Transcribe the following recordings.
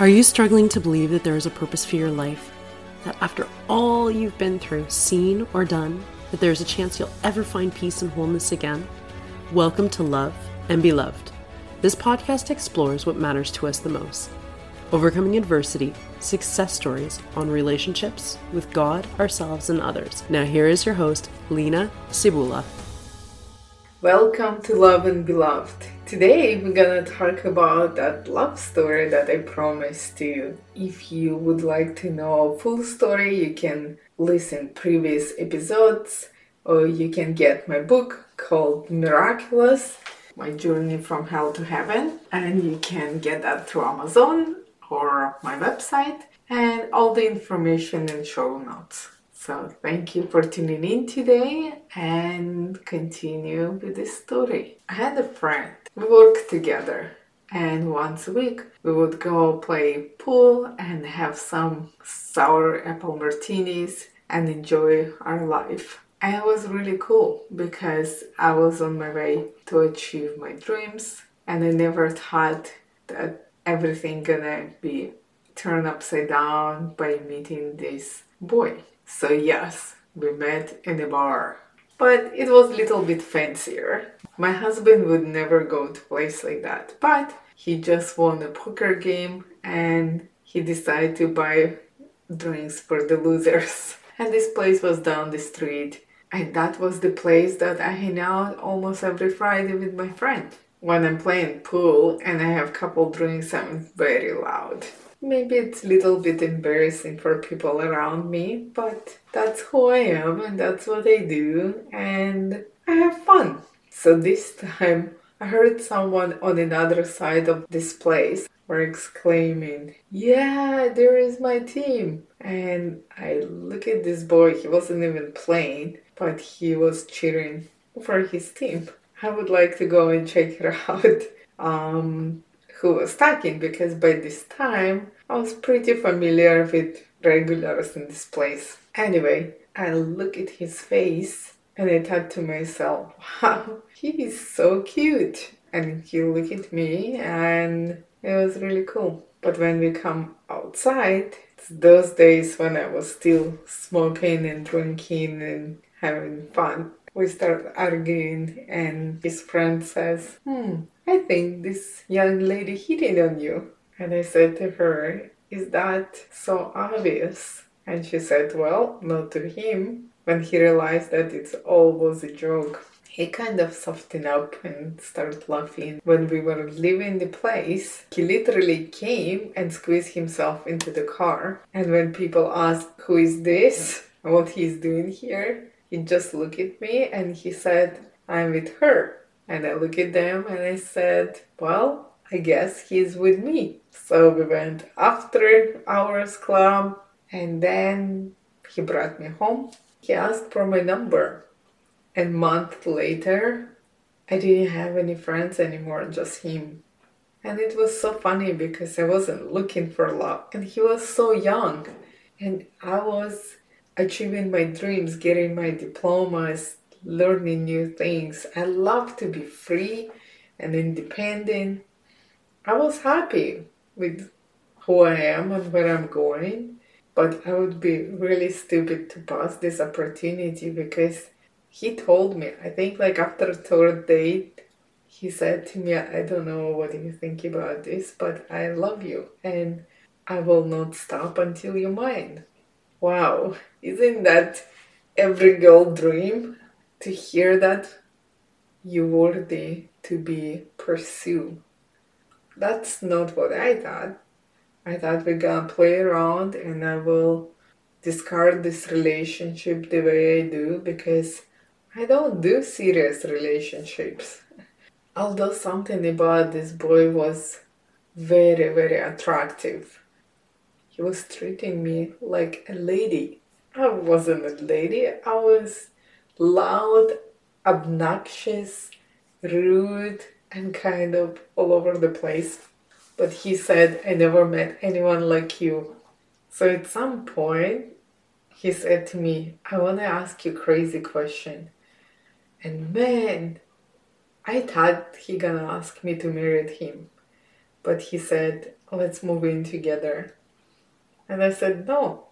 Are you struggling to believe that there is a purpose for your life? That after all you've been through, seen, or done, that there is a chance you'll ever find peace and wholeness again? Welcome to Love and Be Loved. This podcast explores what matters to us the most overcoming adversity, success stories on relationships with God, ourselves, and others. Now, here is your host, Lena Sibula. Welcome to Love and Be Loved. Today we're gonna talk about that love story that I promised you. If you would like to know full story, you can listen previous episodes or you can get my book called Miraculous My Journey from Hell to Heaven and you can get that through Amazon or my website and all the information in show notes. So thank you for tuning in today and continue with this story. I had a friend. We worked together and once a week we would go play pool and have some sour apple martinis and enjoy our life. And it was really cool because I was on my way to achieve my dreams and I never thought that everything gonna be turned upside down by meeting this boy. So yes, we met in a bar. But it was a little bit fancier. My husband would never go to place like that, but he just won a poker game and he decided to buy drinks for the losers. And this place was down the street. And that was the place that I hang out almost every Friday with my friend. When I'm playing pool and I have couple drinks, I'm very loud. Maybe it's a little bit embarrassing for people around me, but that's who I am and that's what I do, and I have fun. So this time, I heard someone on another side of this place were exclaiming, Yeah, there is my team. And I look at this boy, he wasn't even playing, but he was cheering for his team. I would like to go and check it out. Um, who was talking because by this time I was pretty familiar with regulars in this place. Anyway, I look at his face and I thought to myself, wow, he is so cute. And he looked at me and it was really cool. But when we come outside, those days when I was still smoking and drinking and having fun. We start arguing and his friend says, hmm, I think this young lady hitting on you. And I said to her, Is that so obvious? And she said, Well, not to him. When he realized that it's all was a joke, he kind of softened up and started laughing. When we were leaving the place, he literally came and squeezed himself into the car. And when people asked, Who is this? what he's doing here, he just looked at me and he said, I'm with her. And I looked at them and I said, Well, I guess he's with me. So we went after hours club and then he brought me home. He asked for my number. And month later, I didn't have any friends anymore, just him. And it was so funny because I wasn't looking for love and he was so young. And I was achieving my dreams, getting my diplomas, learning new things. I love to be free and independent. I was happy with who I am and where I'm going, but I would be really stupid to pass this opportunity because he told me, I think like after third date, he said to me, I don't know what you think about this, but I love you and I will not stop until you mind. Wow, isn't that every girl dream? to hear that you worthy to be pursued. That's not what I thought. I thought we're gonna play around and I will discard this relationship the way I do because I don't do serious relationships. Although something about this boy was very, very attractive. He was treating me like a lady. I wasn't a lady, I was loud, obnoxious, rude, and kind of all over the place. But he said, I never met anyone like you. So at some point, he said to me, I want to ask you a crazy question. And man, I thought he gonna ask me to marry him. but he said, let's move in together. And I said, no.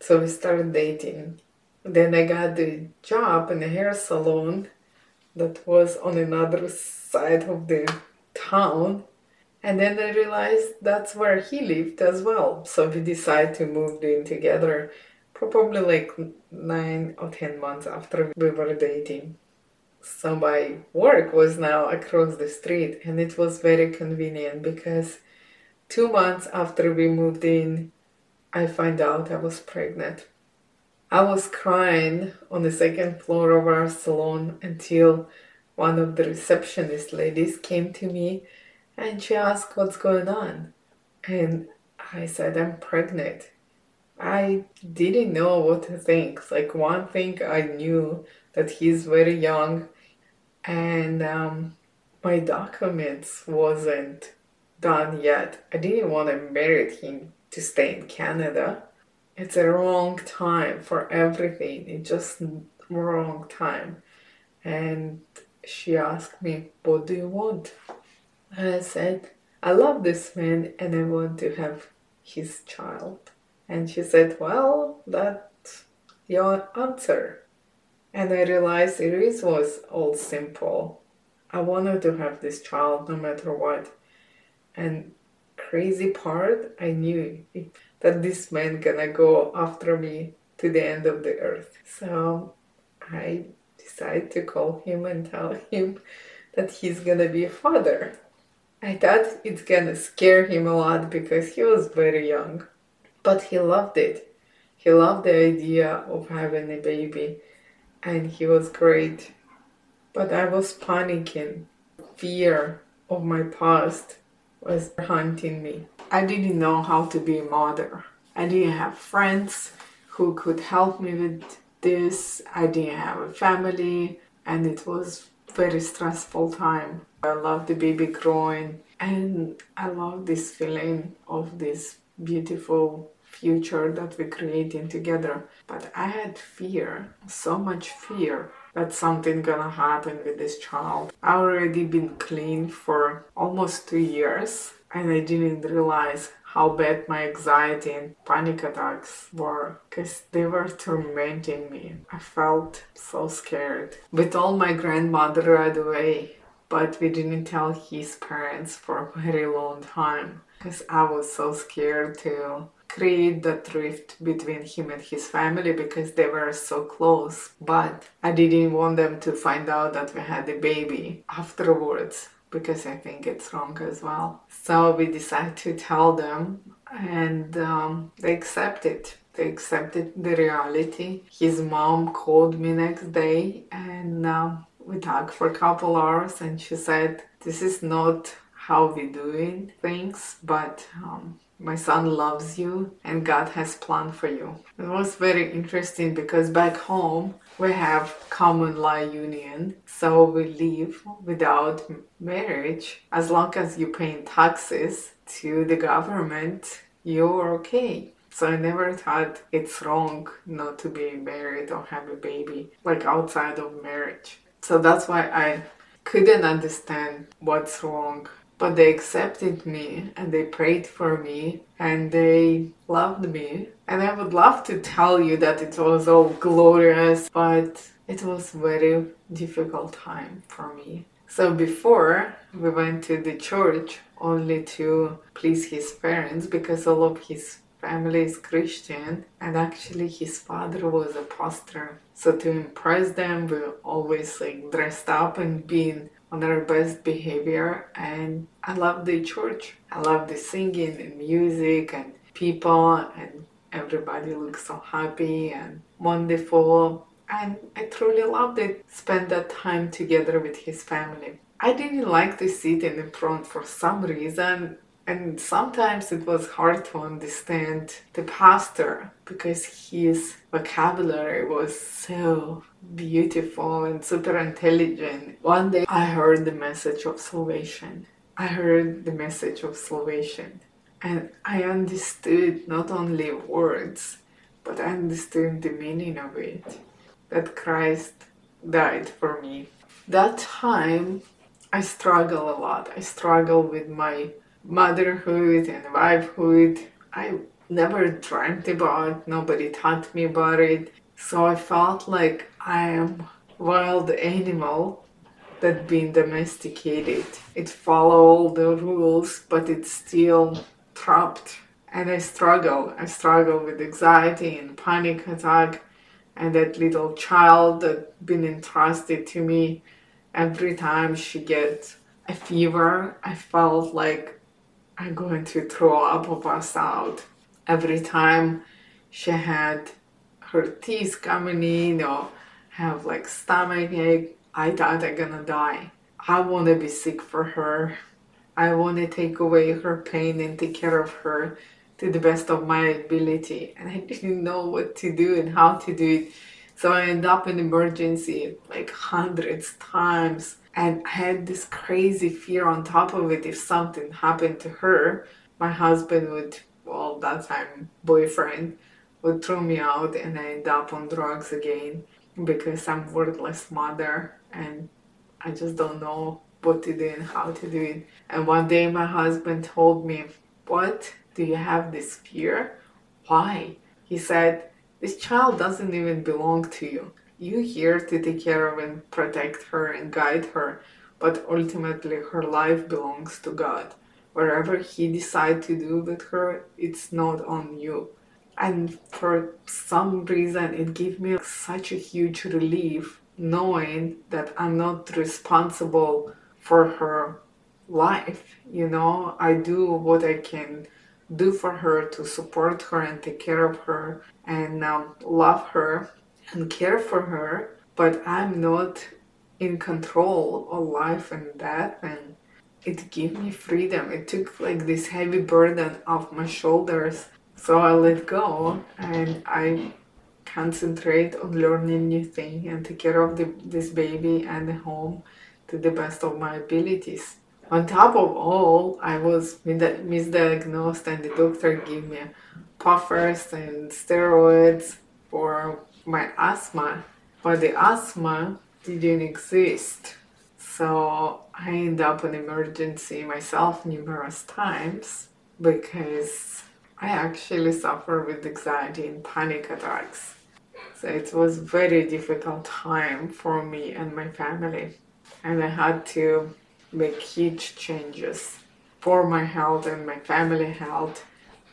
So we started dating. Then I got the job in a hair salon that was on another side of the town. And then I realized that's where he lived as well. So we decided to move in together probably like nine or ten months after we were dating. So my work was now across the street and it was very convenient because two months after we moved in, I found out I was pregnant. I was crying on the second floor of our salon until one of the receptionist ladies came to me and she asked what's going on. And I said, I'm pregnant. I didn't know what to think. Like, one thing I knew that he's very young and um, my documents wasn't done yet. I didn't want to marry him to stay in Canada. It's a wrong time for everything. It's just wrong time. And she asked me, What do you want? And I said, I love this man and I want to have his child. And she said, Well, that's your answer. And I realized it is was all simple. I wanted to have this child no matter what. And crazy part, I knew that this man gonna go after me to the end of the earth. So I decided to call him and tell him that he's gonna be a father. I thought it's gonna scare him a lot because he was very young, but he loved it. He loved the idea of having a baby and he was great. But I was panicking. Fear of my past was haunting me. I didn't know how to be a mother. I didn't have friends who could help me with this. I didn't have a family and it was very stressful time. I love the baby growing and I love this feeling of this beautiful future that we're creating together. But I had fear, so much fear that something gonna happen with this child. I already been clean for almost two years and I didn't realize how bad my anxiety and panic attacks were because they were tormenting me. I felt so scared. We told my grandmother right away, but we didn't tell his parents for a very long time because I was so scared to create that rift between him and his family because they were so close. But I didn't want them to find out that we had a baby afterwards because I think it's wrong as well. So we decided to tell them, and um, they accepted. They accepted the reality. His mom called me next day, and um, we talked for a couple hours, and she said, "This is not how we doing things, but." Um, my son loves you and God has planned for you. It was very interesting because back home we have common law union, so we live without marriage. As long as you pay taxes to the government, you're okay. So I never thought it's wrong not to be married or have a baby, like outside of marriage. So that's why I couldn't understand what's wrong but they accepted me and they prayed for me and they loved me. And I would love to tell you that it was all glorious, but it was very difficult time for me. So before we went to the church only to please his parents because all of his family is Christian and actually his father was a pastor. So to impress them we always like dressed up and being on their best behavior and I love the church. I love the singing and music and people and everybody looks so happy and wonderful and I truly loved it. Spend that time together with his family. I didn't like to sit in the front for some reason and sometimes it was hard to understand the pastor because his vocabulary was so beautiful and super intelligent. One day I heard the message of salvation. I heard the message of salvation. And I understood not only words, but I understood the meaning of it. That Christ died for me. That time I struggle a lot. I struggle with my motherhood and wifehood. I never dreamt about, nobody taught me about it. So I felt like I am wild animal that being domesticated. It follow all the rules, but it's still trapped. And I struggle. I struggle with anxiety and panic attack and that little child that been entrusted to me every time she gets a fever i felt like i'm going to throw up or pass out every time she had her teeth coming in or have like stomach ache. I thought i'm gonna die. I want to be sick for her. I want to take away her pain and take care of her to the best of my ability. And I didn't know what to do and how to do it. So I end up in emergency like hundreds times and I had this crazy fear on top of it if something happened to her, my husband would well that time boyfriend would throw me out and I end up on drugs again because I'm worthless mother and I just don't know what to do and how to do it. And one day my husband told me, What? Do you have this fear? Why? He said, This child doesn't even belong to you. You're here to take care of and protect her and guide her, but ultimately her life belongs to God. Whatever He decides to do with her, it's not on you. And for some reason, it gave me such a huge relief knowing that I'm not responsible for her life. You know, I do what I can do for her to support her and take care of her and um, love her and care for her but i'm not in control of life and death and it gave me freedom. It took like this heavy burden off my shoulders. So i let go and i concentrate on learning new things and take care of the, this baby and the home to the best of my abilities. On top of all, I was misdiagnosed and the doctor gave me puffers and steroids for my asthma, but the asthma didn't exist. So I ended up in emergency myself numerous times because I actually suffer with anxiety and panic attacks. So it was very difficult time for me and my family. And I had to make huge changes for my health and my family health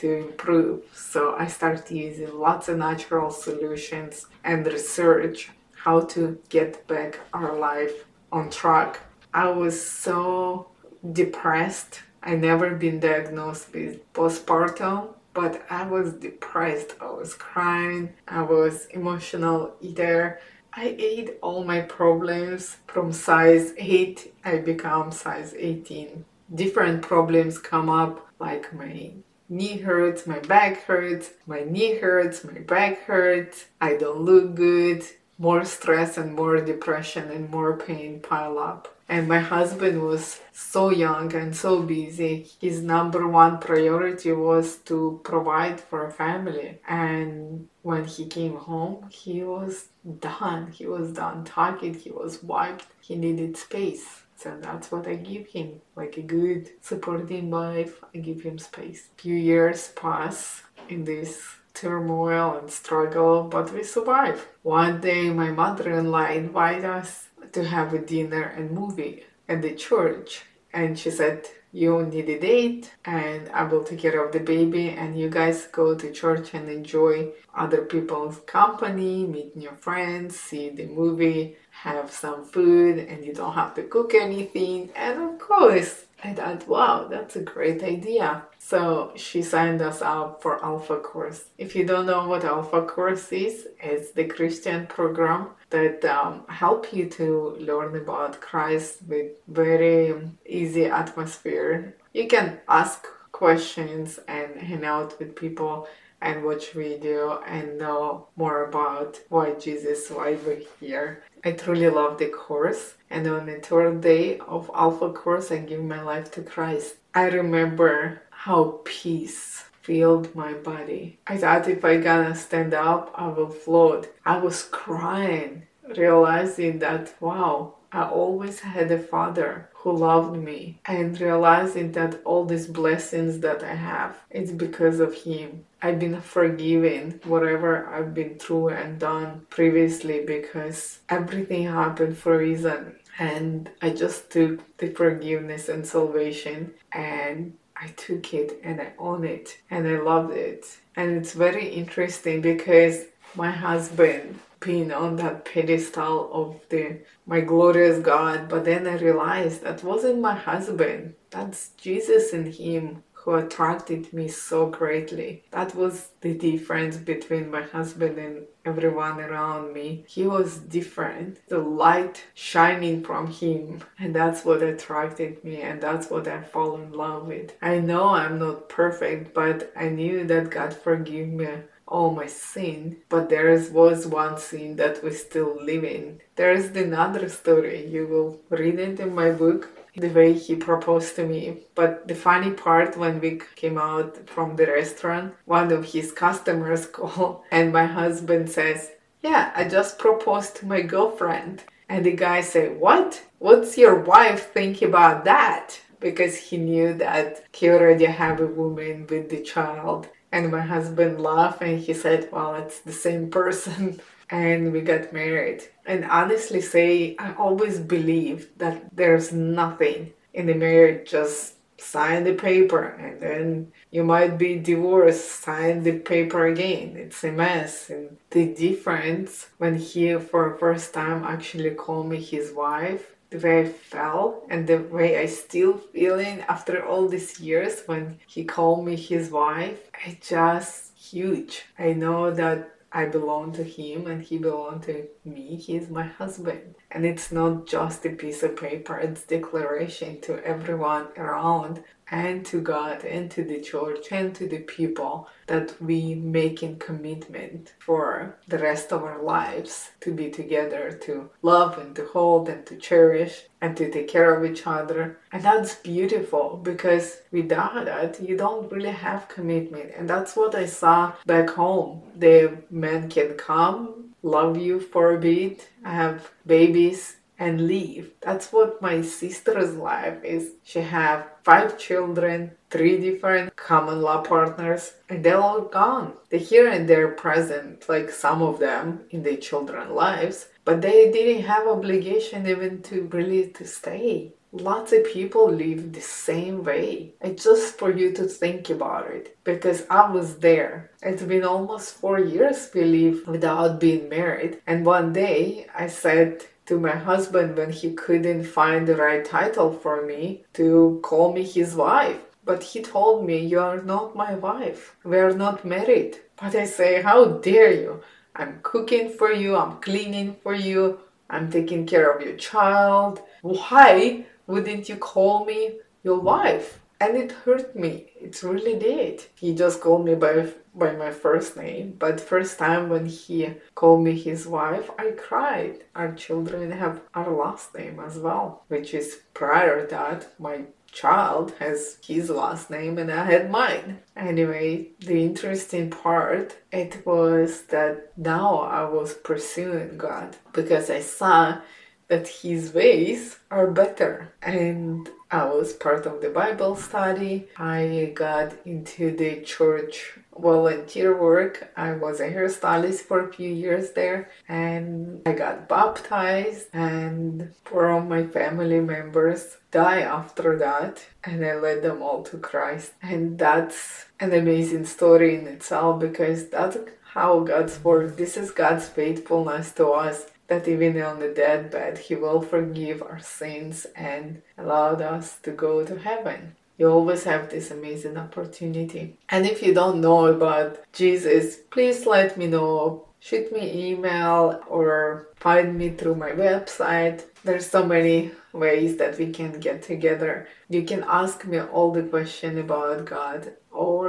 to improve. So I started using lots of natural solutions and research how to get back our life on track. I was so depressed. I never been diagnosed with postpartum, but I was depressed. I was crying. I was emotional eater. I ate all my problems from size 8, I become size 18. Different problems come up like my knee hurts, my back hurts, my knee hurts, my back hurts, I don't look good, more stress and more depression and more pain pile up. And my husband was so young and so busy. His number one priority was to provide for a family. And when he came home, he was done. He was done talking. He was wiped. He needed space. So that's what I give him, like a good supporting wife. I give him space. Few years pass in this turmoil and struggle, but we survive. One day, my mother-in-law invited us to have a dinner and movie at the church, and she said, "You need a date, and I will take care of the baby, and you guys go to church and enjoy other people's company, meet new friends, see the movie, have some food, and you don't have to cook anything." And of course, I thought, wow, that's a great idea. So she signed us up for Alpha Course. If you don't know what Alpha Course is, it's the Christian program that um, help you to learn about Christ with very easy atmosphere. You can ask questions and hang out with people and watch video and know more about why Jesus, why we're here. I truly love the course. And on the third day of Alpha course, I give my life to Christ. I remember how peace filled my body. I thought if I gonna stand up, I will float. I was crying, realizing that wow, I always had a father who loved me and realizing that all these blessings that I have, it's because of him. I've been forgiven whatever I've been through and done previously because everything happened for a reason. And I just took the forgiveness and salvation and I took it and I own it and I loved it. And it's very interesting because my husband on that pedestal of the my glorious God, but then I realized that wasn't my husband. That's Jesus in him who attracted me so greatly. That was the difference between my husband and everyone around me. He was different. The light shining from him. And that's what attracted me and that's what I fall in love with. I know I'm not perfect, but I knew that God forgive me all my sin, but there was one sin that we still live in. There is another story. You will read it in my book the way he proposed to me. But the funny part when we came out from the restaurant, one of his customers called and my husband says, Yeah, I just proposed to my girlfriend. And the guy said, What? What's your wife think about that? Because he knew that he already have a woman with the child. And my husband laughed and he said, Well, it's the same person. and we got married. And honestly say, I always believe that there's nothing in the marriage, just sign the paper and then you might be divorced, sign the paper again. It's a mess. And the difference when he for the first time actually called me his wife, the way I felt and the way I still feeling after all these years when he called me his wife, it just huge. I know that I belong to him and he belongs to me. He is my husband. And it's not just a piece of paper, it's declaration to everyone around and to God and to the church and to the people that we make in commitment for the rest of our lives to be together, to love and to hold and to cherish and to take care of each other. And that's beautiful because without that, you don't really have commitment. And that's what I saw back home. The men can come, love you for a bit, have babies, and leave. That's what my sister's life is. She have five children, three different common law partners, and they're all gone. They're here and they're present, like some of them in their children's lives, but they didn't have obligation even to really to stay. Lots of people live the same way. It's just for you to think about it because I was there. It's been almost four years we live without being married. And one day I said to my husband when he couldn't find the right title for me to call me his wife. But he told me, You are not my wife. We are not married. But I say, How dare you? I'm cooking for you, I'm cleaning for you, I'm taking care of your child. Why wouldn't you call me your wife? And it hurt me. It really did. He just called me by by my first name, but first time when he called me his wife, I cried. Our children have our last name as well, which is prior to that my child has his last name and I had mine. Anyway, the interesting part it was that now I was pursuing God because I saw that his ways are better and I was part of the Bible study. I got into the church volunteer work. I was a hairstylist for a few years there and I got baptized and four of my family members die after that and I led them all to Christ. And that's an amazing story in itself because that's how God's work. This is God's faithfulness to us that even on the deathbed he will forgive our sins and allow us to go to heaven. You always have this amazing opportunity. And if you don't know about Jesus, please let me know. Shoot me email or find me through my website. There's so many ways that we can get together. You can ask me all the question about God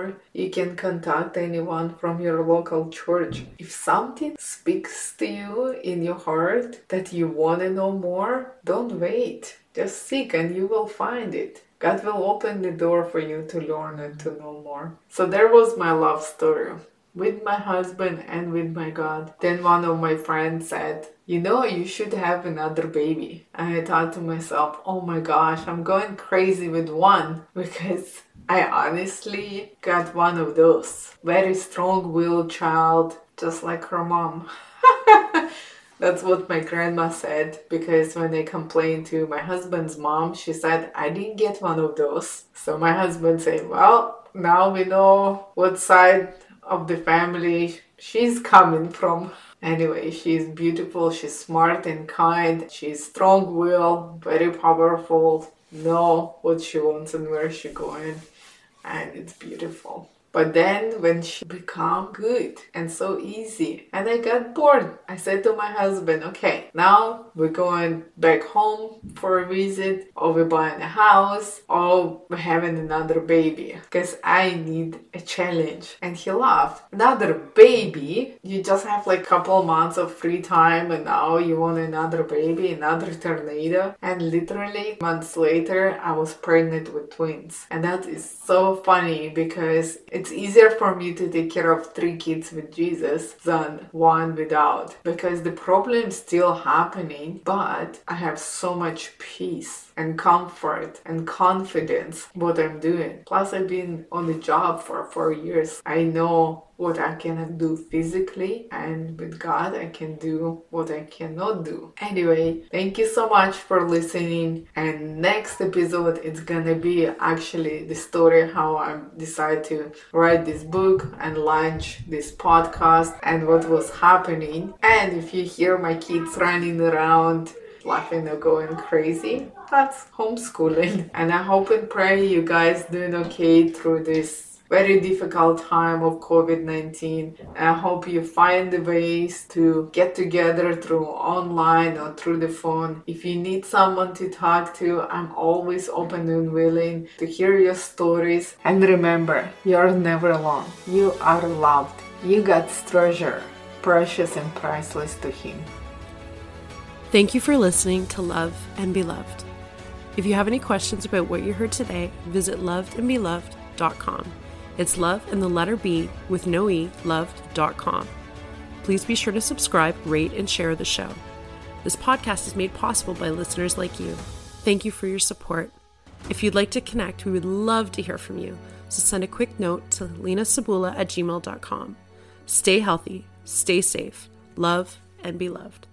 or you can contact anyone from your local church. If something speaks to you in your heart that you want to know more, don't wait. Just seek and you will find it. God will open the door for you to learn and to know more. So there was my love story. with my husband and with my God. Then one of my friends said, You know, you should have another baby. And I thought to myself, Oh my gosh, I'm going crazy with one because I honestly got one of those very strong willed child, just like her mom. That's what my grandma said because when I complained to my husband's mom, she said, I didn't get one of those. So my husband said, Well, now we know what side of the family she's coming from. Anyway, she's beautiful, she's smart and kind, she's strong willed, very powerful, know what she wants and where she's going, and it's beautiful. But then when she become good and so easy, and I got bored, I said to my husband, okay, now we're going back home for a visit, or we're buying a house, or we're having another baby, because I need a challenge. And he laughed. Another baby? You just have like couple months of free time, and now you want another baby, another tornado. And literally months later, I was pregnant with twins. And that is so funny because it's easier for me to take care of three kids with Jesus than one without because the problem is still happening, but I have so much peace and comfort and confidence what I'm doing. Plus, I've been on the job for four years. I know what I cannot do physically, and with God, I can do what I cannot do. Anyway, thank you so much for listening. And next episode, it's gonna be actually the story how I decided to write this book and launch this podcast and what was happening. And if you hear my kids running around, laughing or going crazy, that's homeschooling. And I hope and pray you guys doing okay through this very difficult time of COVID 19. I hope you find the ways to get together through online or through the phone. If you need someone to talk to, I'm always open and willing to hear your stories. And remember, you're never alone. You are loved. You got treasure, precious and priceless to Him. Thank you for listening to Love and Be Loved. If you have any questions about what you heard today, visit lovedandbeloved.com. It's love and the letter B with no E, loved.com. Please be sure to subscribe, rate, and share the show. This podcast is made possible by listeners like you. Thank you for your support. If you'd like to connect, we would love to hear from you. So send a quick note to lenasabula at gmail.com. Stay healthy, stay safe, love, and be loved.